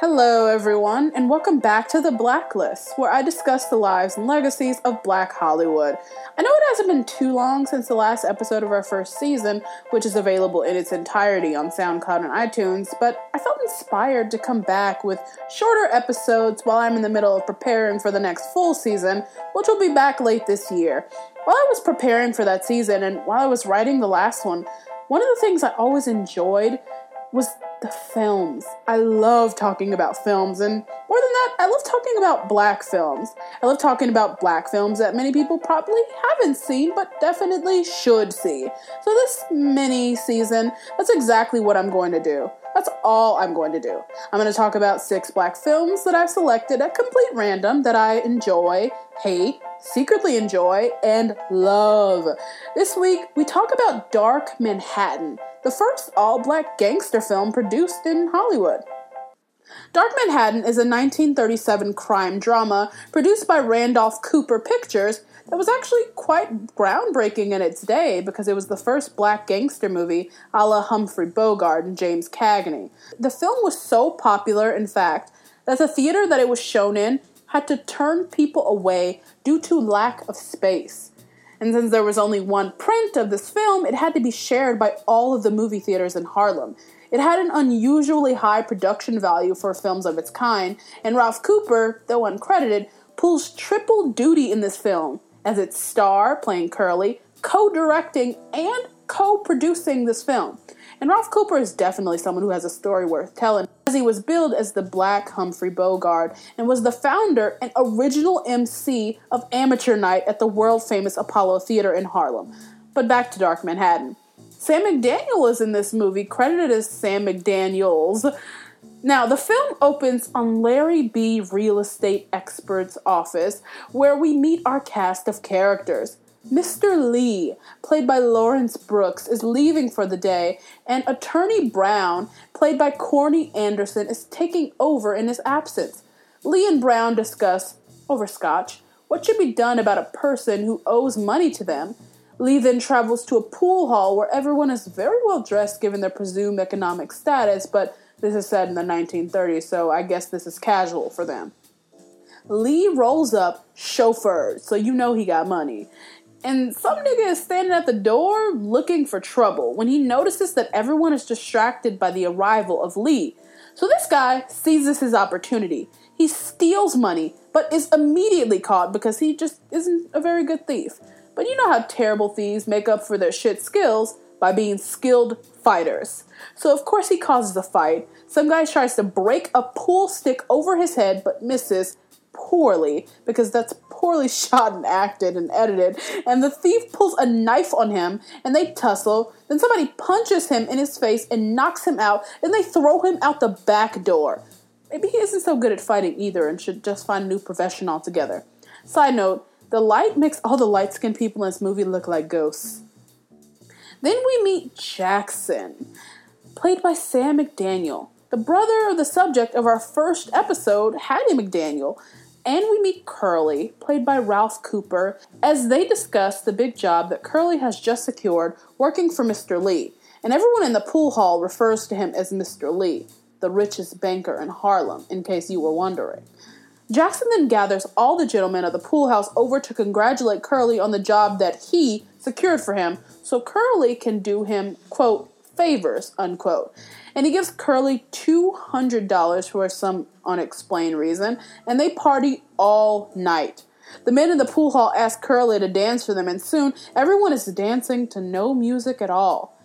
Hello, everyone, and welcome back to The Blacklist, where I discuss the lives and legacies of Black Hollywood. I know it hasn't been too long since the last episode of our first season, which is available in its entirety on SoundCloud and iTunes, but I felt inspired to come back with shorter episodes while I'm in the middle of preparing for the next full season, which will be back late this year. While I was preparing for that season and while I was writing the last one, one of the things I always enjoyed was the films. I love talking about films, and more than that, I love talking about black films. I love talking about black films that many people probably haven't seen, but definitely should see. So, this mini season, that's exactly what I'm going to do. That's all I'm going to do. I'm going to talk about six black films that I've selected at complete random that I enjoy, hate, secretly enjoy, and love. This week, we talk about Dark Manhattan the first all black gangster film produced in Hollywood. Dark Manhattan is a 1937 crime drama produced by Randol Cooper Pictures that was actually quite groundbreaking in its day because it was the first black gangster movie a la Humphrey Bogart and James Cagney. The film was so popular, in fact, that the theater that it was shown in had to turn people away due to lack of space. And since there was only one print of this film, it had to be shared by all of the movie theaters in Harlem. It had an unusually high production value for films of its kind, and Ralph Cooper, though uncredited, pulls triple duty in this film as its star, playing Curly, co directing, and co producing this film. And Ralph Cooper is definitely someone who has a story worth telling, as he was billed as the Black Humphrey Bogart and was the founder and original MC of Amateur Night at the world famous Apollo Theater in Harlem. But back to Dark Manhattan. Sam McDaniel is in this movie, credited as Sam McDaniels. Now, the film opens on Larry B. Real Estate Expert's office, where we meet our cast of characters. Mr. Lee, played by Lawrence Brooks, is leaving for the day, and Attorney Brown, played by Corny Anderson, is taking over in his absence. Lee and Brown discuss, over scotch, what should be done about a person who owes money to them. Lee then travels to a pool hall where everyone is very well dressed given their presumed economic status, but this is said in the 1930s, so I guess this is casual for them. Lee rolls up chauffeured, so you know he got money and some nigga is standing at the door looking for trouble when he notices that everyone is distracted by the arrival of Lee. So this guy seizes his opportunity. He steals money, but is immediately caught because he just isn't a very good thief. But you know how terrible thieves make up for their shit skills by being skilled fighters. So of course he causes a fight. Some guy tries to break a pool stick over his head but misses poorly because that's poorly shot and acted and edited. And the thief pulls a knife on him and they tussle. Then somebody punches him in his face and knocks him out. And they throw him out the back door. Maybe he isn't so good at fighting either and should just find a new profession altogether. Side note the light makes all the light skinned people in this movie look like ghosts. Then we meet Jackson, played by Sam McDaniel, the brother of the subject of our first episode, Hattie McDaniel, and we meet Curly, played by Ralph Cooper, as they discuss the big job that Curly has just secured working for Mr. Lee. And everyone in the pool hall refers to him as Mr. Lee, the richest banker in Harlem, in case you were wondering. Jackson then gathers all the gentlemen of the pool house over to congratulate Curly on the job that he secured for him so Curly can do him, quote, favors, unquote and he gives Curly $200 for some unexplained reason, and they party all night. The men in the pool hall ask Curly to dance for them, and soon everyone is dancing to no music at all.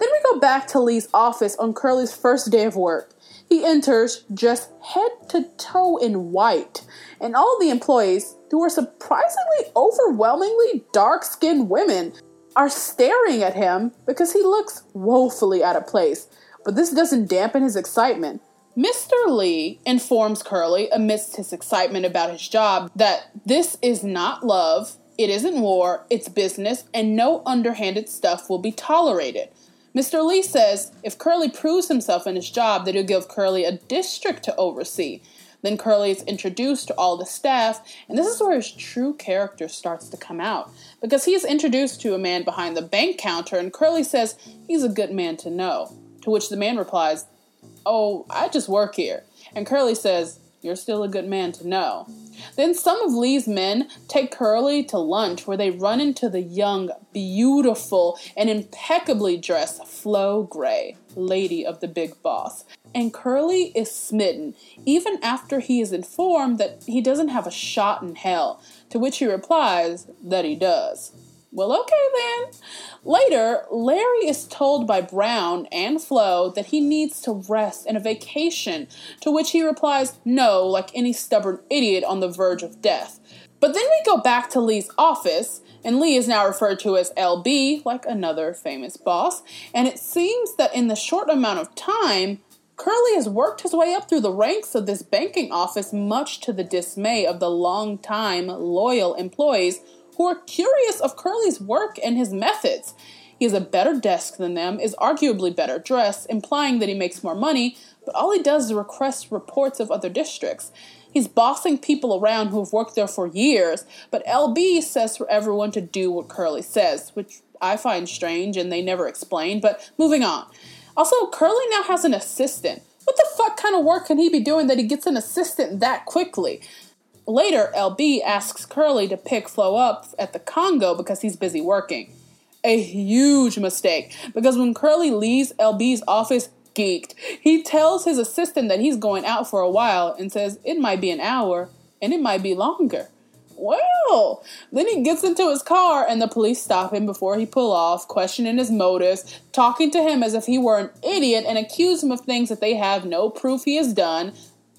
Then we go back to Lee's office on Curly's first day of work. He enters just head to toe in white, and all the employees, who are surprisingly overwhelmingly dark skinned women, are staring at him because he looks woefully out of place but this doesn't dampen his excitement. Mr. Lee informs Curly, amidst his excitement about his job, that this is not love, it isn't war, it's business, and no underhanded stuff will be tolerated. Mr. Lee says if Curly proves himself in his job, that he'll give Curly a district to oversee. Then Curly is introduced to all the staff, and this is where his true character starts to come out. Because he is introduced to a man behind the bank counter, and Curly says he's a good man to know. To which the man replies, Oh, I just work here. And Curly says, You're still a good man to know. Then some of Lee's men take Curly to lunch where they run into the young, beautiful, and impeccably dressed Flo Gray, lady of the big boss. And Curly is smitten, even after he is informed that he doesn't have a shot in hell, to which he replies that he does. Well, okay then. Later, Larry is told by Brown and Flo that he needs to rest and a vacation, to which he replies no, like any stubborn idiot on the verge of death. But then we go back to Lee's office, and Lee is now referred to as LB, like another famous boss, and it seems that in the short amount of time, Curly has worked his way up through the ranks of this banking office, much to the dismay of the long-time loyal employees who are curious of Curly's work and his methods. He has a better desk than them, is arguably better dressed, implying that he makes more money, but all he does is request reports of other districts. He's bossing people around who have worked there for years, but LB says for everyone to do what Curly says, which I find strange and they never explain, but moving on. Also, Curly now has an assistant. What the fuck kind of work can he be doing that he gets an assistant that quickly? Later, LB asks Curly to pick Flo up at the Congo because he's busy working. A huge mistake because when Curly leaves LB's office geeked, he tells his assistant that he's going out for a while and says it might be an hour and it might be longer. Well, then he gets into his car and the police stop him before he pull off, questioning his motives, talking to him as if he were an idiot and accuse him of things that they have no proof he has done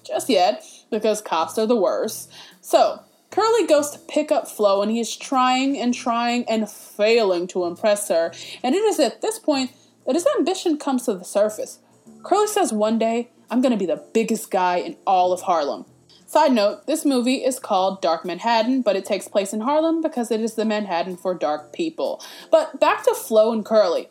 just yet because cops are the worst. So, Curly goes to pick up Flo and he is trying and trying and failing to impress her. And it is at this point that his ambition comes to the surface. Curly says one day, I'm going to be the biggest guy in all of Harlem. Side note, this movie is called Dark Manhattan, but it takes place in Harlem because it is the Manhattan for dark people. But back to Flo and Curly.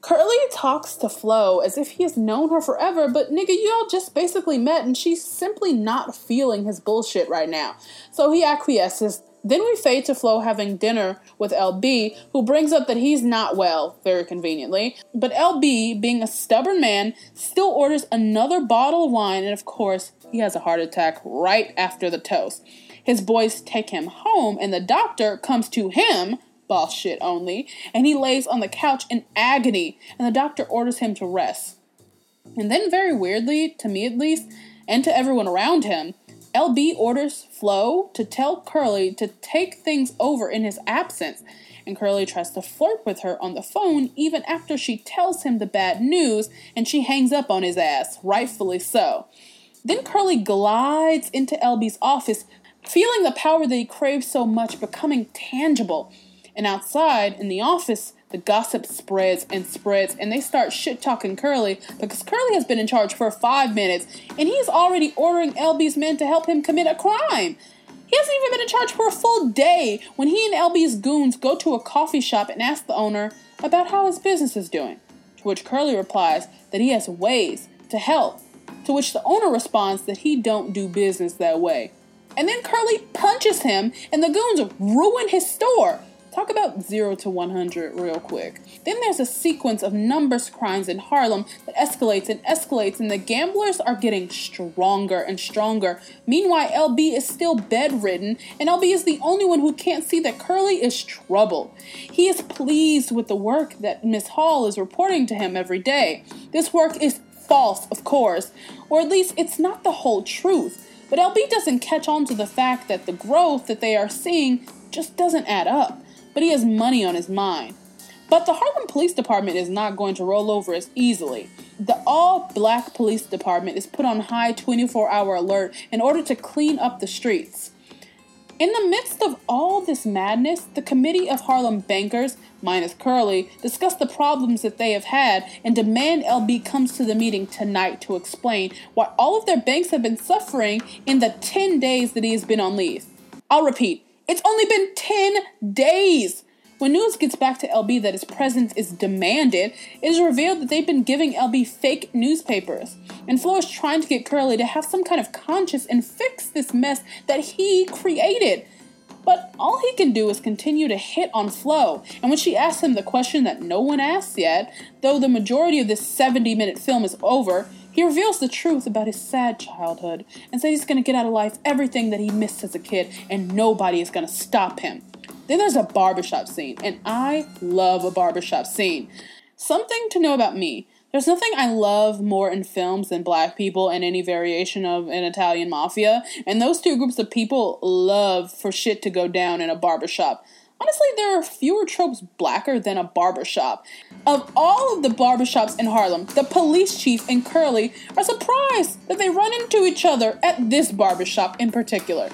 Curly talks to Flo as if he has known her forever, but nigga, y'all just basically met and she's simply not feeling his bullshit right now. So he acquiesces. Then we fade to Flo having dinner with LB, who brings up that he's not well, very conveniently. But LB, being a stubborn man, still orders another bottle of wine, and of course, he has a heart attack right after the toast. His boys take him home, and the doctor comes to him boss shit only, and he lays on the couch in agony, and the doctor orders him to rest. And then, very weirdly, to me at least, and to everyone around him, LB orders Flo to tell Curly to take things over in his absence, and Curly tries to flirt with her on the phone even after she tells him the bad news and she hangs up on his ass, rightfully so. Then Curly glides into LB's office, feeling the power that he craves so much becoming tangible and outside in the office, the gossip spreads and spreads, and they start shit talking Curly because Curly has been in charge for five minutes and he's already ordering LB's men to help him commit a crime. He hasn't even been in charge for a full day when he and LB's goons go to a coffee shop and ask the owner about how his business is doing. To which Curly replies that he has ways to help. To which the owner responds that he don't do business that way. And then Curly punches him and the goons ruin his store. Talk about 0 to 100 real quick. Then there's a sequence of numbers crimes in Harlem that escalates and escalates, and the gamblers are getting stronger and stronger. Meanwhile, LB is still bedridden, and LB is the only one who can't see that Curly is trouble. He is pleased with the work that Miss Hall is reporting to him every day. This work is false, of course, or at least it's not the whole truth. But LB doesn't catch on to the fact that the growth that they are seeing just doesn't add up but he has money on his mind. But the Harlem Police Department is not going to roll over as easily. The all black police department is put on high 24 hour alert in order to clean up the streets. In the midst of all this madness, the Committee of Harlem Bankers, minus Curly, discuss the problems that they have had and demand LB comes to the meeting tonight to explain why all of their banks have been suffering in the 10 days that he has been on leave. I'll repeat it's only been 10 days. When news gets back to LB that his presence is demanded, it is revealed that they've been giving LB fake newspapers. And Flo is trying to get Curly to have some kind of conscience and fix this mess that he created. But all he can do is continue to hit on Flo. And when she asks him the question that no one asks yet, though the majority of this 70 minute film is over, He reveals the truth about his sad childhood and says he's going to get out of life everything that he missed as a kid and nobody is going to stop him. Then there's a barbershop scene, and I love a barbershop scene. Something to know about me. There's nothing I love more in films than black people and any variation of an Italian mafia, and those two groups of people love for shit to go down in a barbershop. Honestly, there are fewer tropes blacker than a barbershop. Of all of the barbershops in Harlem, the police chief and Curly are surprised that they run into each other at this barbershop in particular.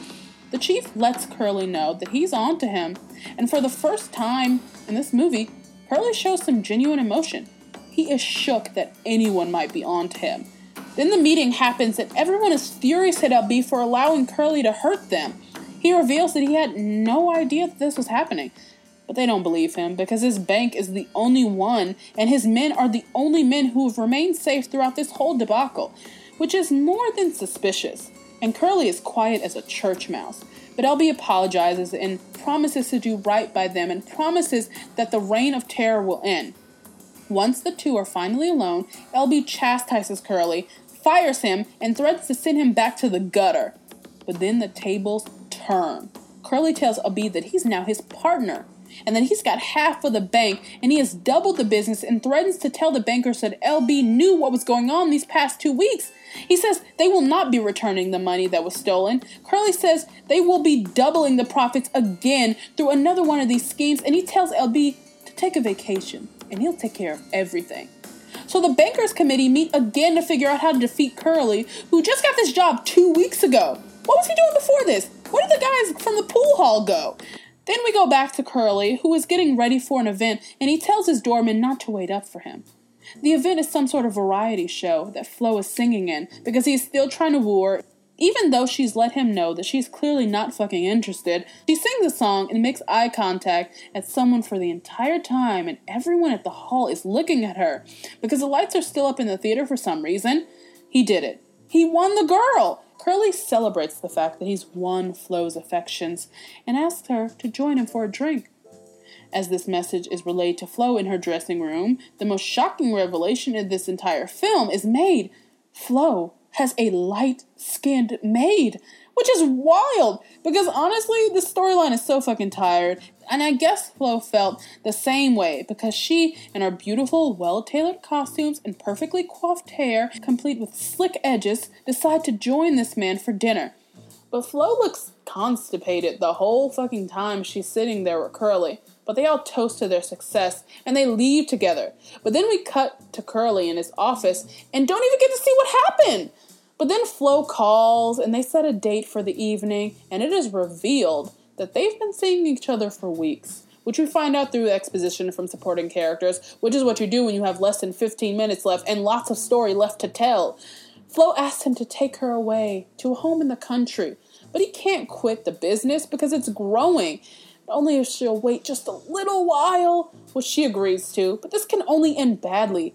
The chief lets Curly know that he's on to him, and for the first time in this movie, Curly shows some genuine emotion. He is shook that anyone might be on to him. Then the meeting happens and everyone is furious at LB for allowing Curly to hurt them. He reveals that he had no idea that this was happening. But they don't believe him because his bank is the only one, and his men are the only men who have remained safe throughout this whole debacle, which is more than suspicious. And Curly is quiet as a church mouse. But LB apologizes and promises to do right by them and promises that the reign of terror will end. Once the two are finally alone, LB chastises Curly, fires him, and threatens to send him back to the gutter. But then the tables turn. Curly tells LB that he's now his partner and then he's got half of the bank and he has doubled the business and threatens to tell the bankers that LB knew what was going on these past two weeks. He says they will not be returning the money that was stolen. Curly says they will be doubling the profits again through another one of these schemes and he tells LB to take a vacation and he'll take care of everything. So the bankers committee meet again to figure out how to defeat Curly, who just got this job two weeks ago. What was he doing before this? Where did the guys from the pool hall go? Then we go back to Curly, who is getting ready for an event, and he tells his doorman not to wait up for him. The event is some sort of variety show that Flo is singing in because he's still trying to woo her. Even though she's let him know that she's clearly not fucking interested, she sings a song and makes eye contact at someone for the entire time, and everyone at the hall is looking at her because the lights are still up in the theater for some reason. He did it. He won the girl! Curly celebrates the fact that he's won Flo's affections and asks her to join him for a drink. As this message is relayed to Flo in her dressing room, the most shocking revelation in this entire film is made. Flo has a light skinned maid, which is wild because honestly, the storyline is so fucking tired. And I guess Flo felt the same way because she, in her beautiful, well tailored costumes and perfectly coiffed hair, complete with slick edges, decide to join this man for dinner. But Flo looks constipated the whole fucking time she's sitting there with Curly. But they all toast to their success and they leave together. But then we cut to Curly in his office and don't even get to see what happened. But then Flo calls and they set a date for the evening, and it is revealed that they've been seeing each other for weeks, which we find out through exposition from supporting characters, which is what you do when you have less than 15 minutes left and lots of story left to tell. Flo asks him to take her away to a home in the country, but he can't quit the business because it's growing. Only if she'll wait just a little while, which she agrees to, but this can only end badly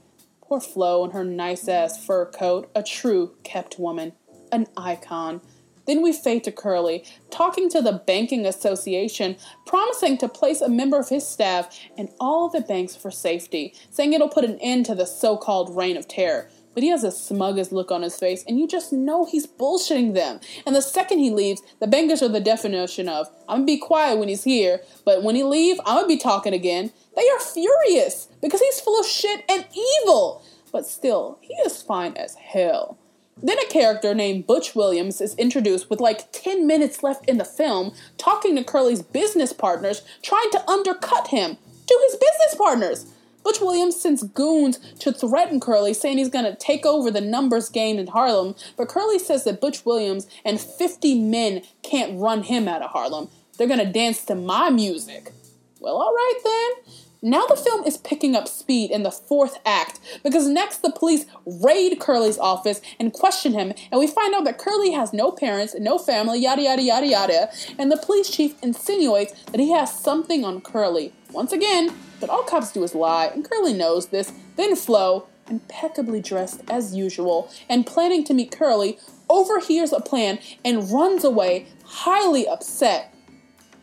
Poor Flo in her nice ass fur coat, a true kept woman, an icon. Then we fade to Curly, talking to the banking association, promising to place a member of his staff in all the banks for safety, saying it'll put an end to the so called reign of terror. But he has the smuggest look on his face, and you just know he's bullshitting them. And the second he leaves, the bankers are the definition of I'm gonna be quiet when he's here, but when he leave, I'm gonna be talking again. They are furious because he's full of shit and evil. But still, he is fine as hell. Then a character named Butch Williams is introduced with like 10 minutes left in the film, talking to Curly's business partners, trying to undercut him to his business partners. Butch Williams sends goons to threaten Curly, saying he's gonna take over the numbers game in Harlem, but Curly says that Butch Williams and 50 men can't run him out of Harlem. They're gonna dance to my music. Well, alright then. Now the film is picking up speed in the fourth act because next the police raid Curly's office and question him, and we find out that Curly has no parents, no family, yada yada yada yada, and the police chief insinuates that he has something on Curly. Once again, but all cops do is lie, and Curly knows this. Then Flo, impeccably dressed as usual and planning to meet Curly, overhears a plan and runs away, highly upset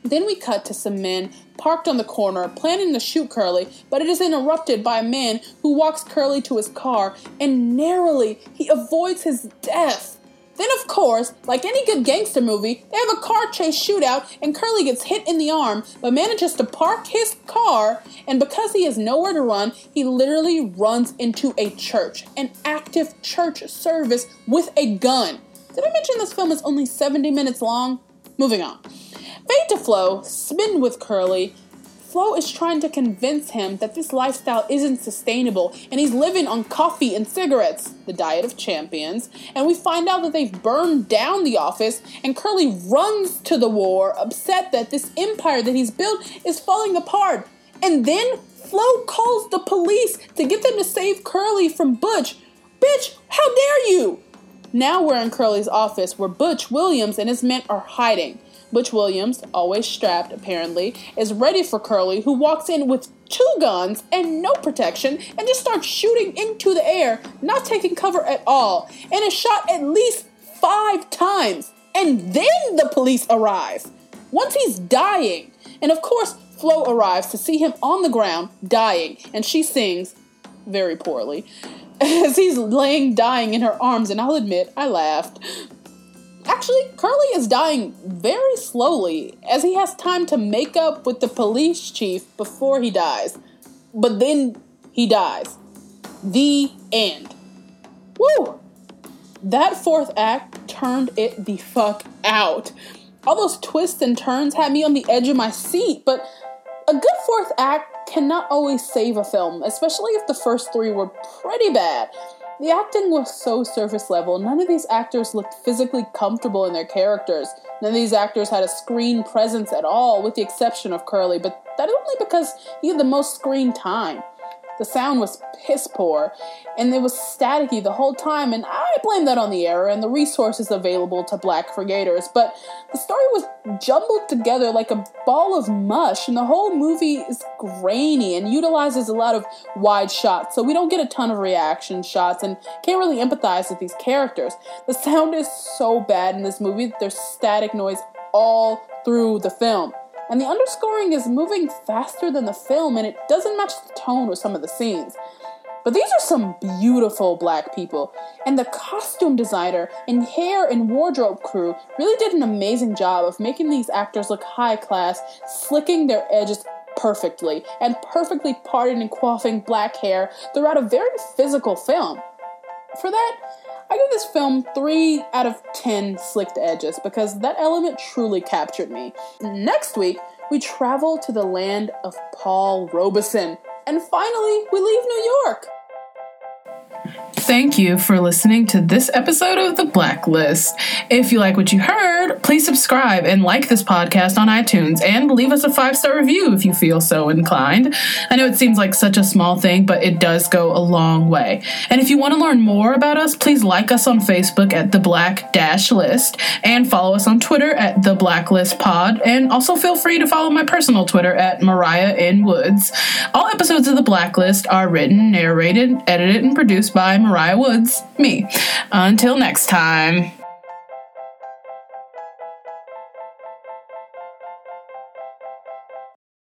Then we cut to some men parked on the corner, planning to shoot Curly, but it is interrupted by a man who walks Curly to his car and narrowly he avoids his death. Then, of course, like any good gangster movie, they have a car chase shootout, and Curly gets hit in the arm, but manages to park his car. And because he has nowhere to run, he literally runs into a church, an active church service with a gun. Did I mention this film is only 70 minutes long? Moving on. Fade to Flo, spin with Curly. Flo is trying to convince him that this lifestyle isn't sustainable and he's living on coffee and cigarettes, the diet of champions. And we find out that they've burned down the office, and Curly runs to the war, upset that this empire that he's built is falling apart. And then Flo calls the police to get them to save Curly from Butch. Bitch, how dare you! Now we're in Curly's office where Butch Williams and his men are hiding. Butch Williams, always strapped apparently, is ready for Curly, who walks in with two guns and no protection and just starts shooting into the air, not taking cover at all, and is shot at least five times. And then the police arrive. Once he's dying, and of course, Flo arrives to see him on the ground, dying, and she sings very poorly as he's laying dying in her arms, and I'll admit, I laughed. Actually, Curly is dying very slowly as he has time to make up with the police chief before he dies. But then he dies. The end. Woo! That fourth act turned it the fuck out. All those twists and turns had me on the edge of my seat, but a good fourth act cannot always save a film, especially if the first three were pretty bad. The acting was so surface level. None of these actors looked physically comfortable in their characters. None of these actors had a screen presence at all, with the exception of Curly, but that only because he had the most screen time. The sound was piss poor, and it was staticky the whole time, and I blame that on the era and the resources available to black creators. But the story was jumbled together like a ball of mush, and the whole movie is grainy and utilizes a lot of wide shots, so we don't get a ton of reaction shots and can't really empathize with these characters. The sound is so bad in this movie there's static noise all through the film and the underscoring is moving faster than the film and it doesn't match the tone with some of the scenes. But these are some beautiful black people, and the costume designer and hair and wardrobe crew really did an amazing job of making these actors look high class, slicking their edges perfectly, and perfectly parting and coiffing black hair throughout a very physical film. For that, I give this film 3 out of 10 slicked edges because that element truly captured me. Next week, we travel to the land of Paul Robeson. And finally, we leave New York. Thank you for listening to this episode of The Blacklist. If you like what you heard, please subscribe and like this podcast on iTunes and leave us a five star review if you feel so inclined. I know it seems like such a small thing, but it does go a long way. And if you want to learn more about us, please like us on Facebook at The Black Dash List and follow us on Twitter at The Blacklist Pod. And also feel free to follow my personal Twitter at Mariah N. Woods. All episodes of The Blacklist are written, narrated, edited, and produced by Mariah Woods, me. Until next time.